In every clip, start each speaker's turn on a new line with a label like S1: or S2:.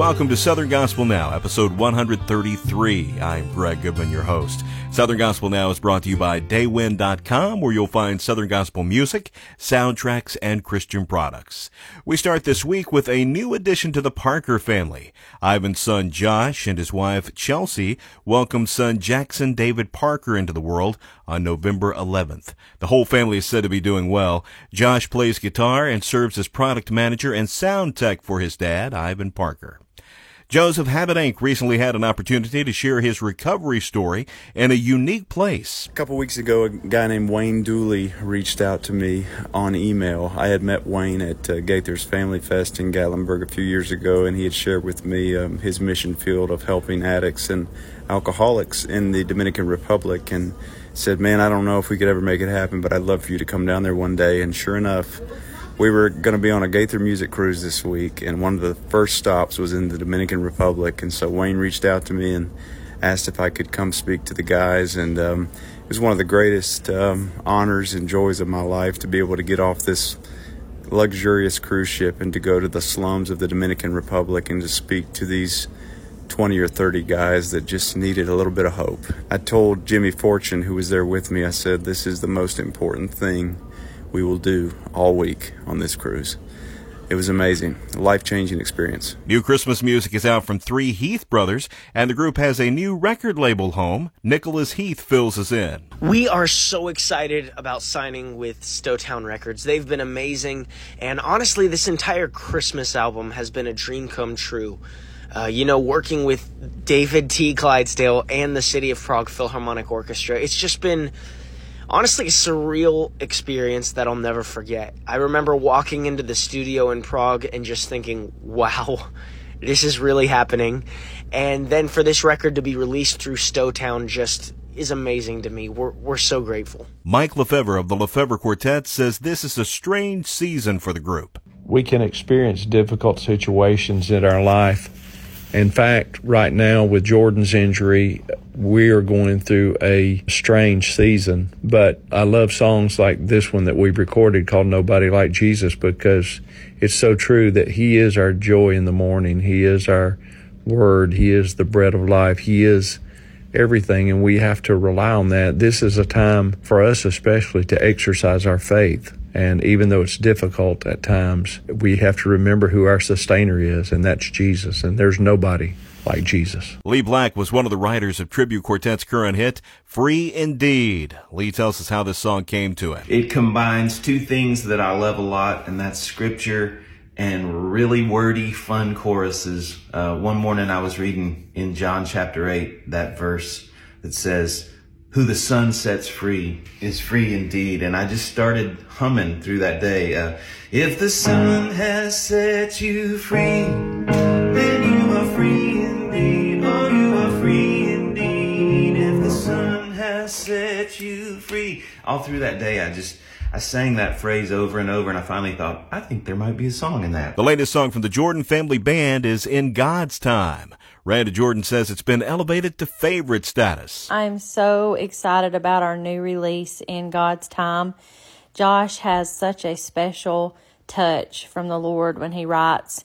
S1: Welcome to Southern Gospel Now, episode 133. I'm Greg Goodman, your host. Southern Gospel Now is brought to you by Daywind.com, where you'll find Southern Gospel music, soundtracks, and Christian products. We start this week with a new addition to the Parker family. Ivan's son Josh and his wife Chelsea welcomed son Jackson David Parker into the world on November 11th. The whole family is said to be doing well. Josh plays guitar and serves as product manager and sound tech for his dad, Ivan Parker. Joseph Habedank recently had an opportunity to share his recovery story in a unique place.
S2: A couple weeks ago, a guy named Wayne Dooley reached out to me on email. I had met Wayne at uh, Gaither's Family Fest in Gatlinburg a few years ago, and he had shared with me um, his mission field of helping addicts and alcoholics in the Dominican Republic, and said, "Man, I don't know if we could ever make it happen, but I'd love for you to come down there one day." And sure enough we were going to be on a Gaither music cruise this week, and one of the first stops was in the Dominican Republic. And so Wayne reached out to me and asked if I could come speak to the guys. And um, it was one of the greatest um, honors and joys of my life to be able to get off this luxurious cruise ship and to go to the slums of the Dominican Republic and to speak to these 20 or 30 guys that just needed a little bit of hope. I told Jimmy Fortune, who was there with me, I said, This is the most important thing we will do all week on this cruise. It was amazing, life changing experience.
S1: New Christmas music is out from three Heath brothers, and the group has a new record label home. Nicholas Heath fills us in.
S3: We are so excited about signing with Stowtown Records. They've been amazing, and honestly, this entire Christmas album has been a dream come true. Uh, you know, working with David T. Clydesdale and the City of Prague Philharmonic Orchestra, it's just been honestly a surreal experience that I'll never forget. I remember walking into the studio in Prague and just thinking, wow, this is really happening. And then for this record to be released through Stowtown just is amazing to me. We're, we're so grateful.
S1: Mike LeFevre of the LeFevre Quartet says this is a strange season for the group.
S4: We can experience difficult situations in our life in fact, right now with Jordan's injury, we are going through a strange season. But I love songs like this one that we recorded called Nobody Like Jesus because it's so true that He is our joy in the morning. He is our word. He is the bread of life. He is everything, and we have to rely on that. This is a time for us, especially, to exercise our faith. And even though it's difficult at times, we have to remember who our sustainer is, and that's Jesus. And there's nobody like Jesus.
S1: Lee Black was one of the writers of Tribute Quartet's current hit, Free Indeed. Lee tells us how this song came to him.
S5: It combines two things that I love a lot, and that's scripture and really wordy, fun choruses. Uh, one morning I was reading in John chapter 8 that verse that says, who the Son sets free is free indeed. And I just started humming through that day. Uh, if the Son has set you free, then you are free indeed. Oh, you are free indeed. If the Son has set you free. All through that day, I just, I sang that phrase over and over, and I finally thought, I think there might be a song in that.
S1: The latest song from the Jordan Family Band is In God's Time. Randy Jordan says it's been elevated to favorite status.
S6: I'm so excited about our new release in God's Time. Josh has such a special touch from the Lord when he writes.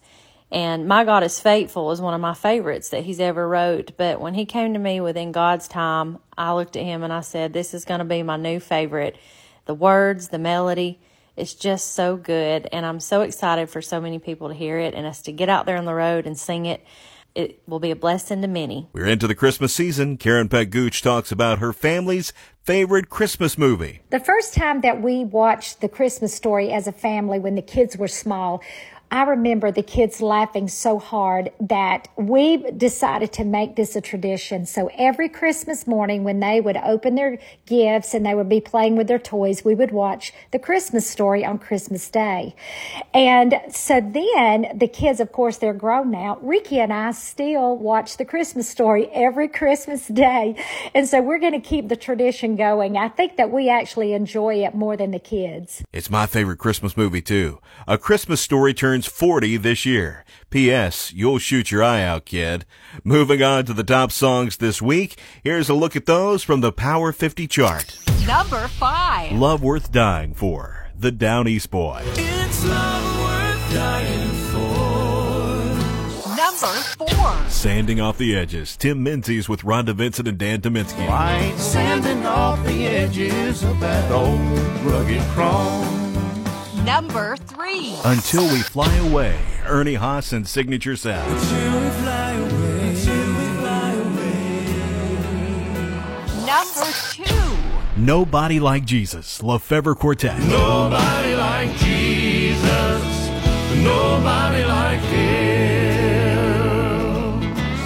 S6: And My God is Faithful is one of my favorites that he's ever wrote. But when he came to me within God's time, I looked at him and I said, This is going to be my new favorite. The words, the melody, it's just so good. And I'm so excited for so many people to hear it and us to get out there on the road and sing it it will be a blessing to many.
S1: We're into the Christmas season. Karen Peck Gooch talks about her family's favorite Christmas movie.
S7: The first time that we watched the Christmas story as a family when the kids were small, I remember the kids laughing so hard that we decided to make this a tradition. So every Christmas morning when they would open their gifts and they would be playing with their toys, we would watch the Christmas story on Christmas Day. And so then the kids, of course, they're grown now. Ricky and I still watch the Christmas story every Christmas day. And so we're going to keep the tradition going. I think that we actually enjoy it more than the kids.
S1: It's my favorite Christmas movie too. A Christmas story turns turns 40 this year. P.S. You'll shoot your eye out, kid. Moving on to the top songs this week, here's a look at those from the Power 50 chart.
S8: Number 5.
S1: Love Worth Dying For, The Down East Boy.
S8: It's love worth dying for Number four.
S1: Sanding off the edges. Tim Menzies with Rhonda Vincent and Dan Tyminski.
S9: Right, sanding off the edges of that old rugged cross.
S8: Number three.
S1: Until we fly away. Ernie Haase and Signature Sound.
S9: Until we fly away. Until we fly away.
S8: Number two.
S1: Nobody Like Jesus. LeFevre Quartet.
S9: Nobody like Jesus. Nobody like him.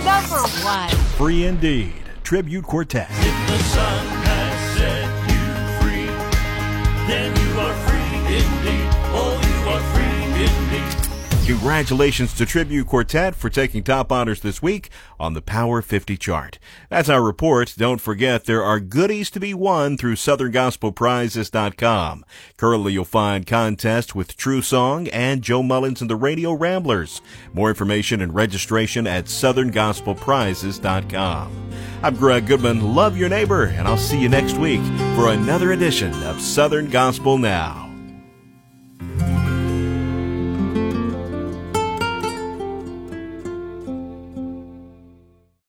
S8: Number one.
S1: Free Indeed. Tribute Quartet. Congratulations to Tribute Quartet for taking top honors this week on the Power 50 chart. That's our report. Don't forget there are goodies to be won through SouthernGospelPrizes.com. Currently you'll find contests with True Song and Joe Mullins and the Radio Ramblers. More information and registration at SouthernGospelPrizes.com. I'm Greg Goodman. Love your neighbor, and I'll see you next week for another edition of Southern Gospel Now.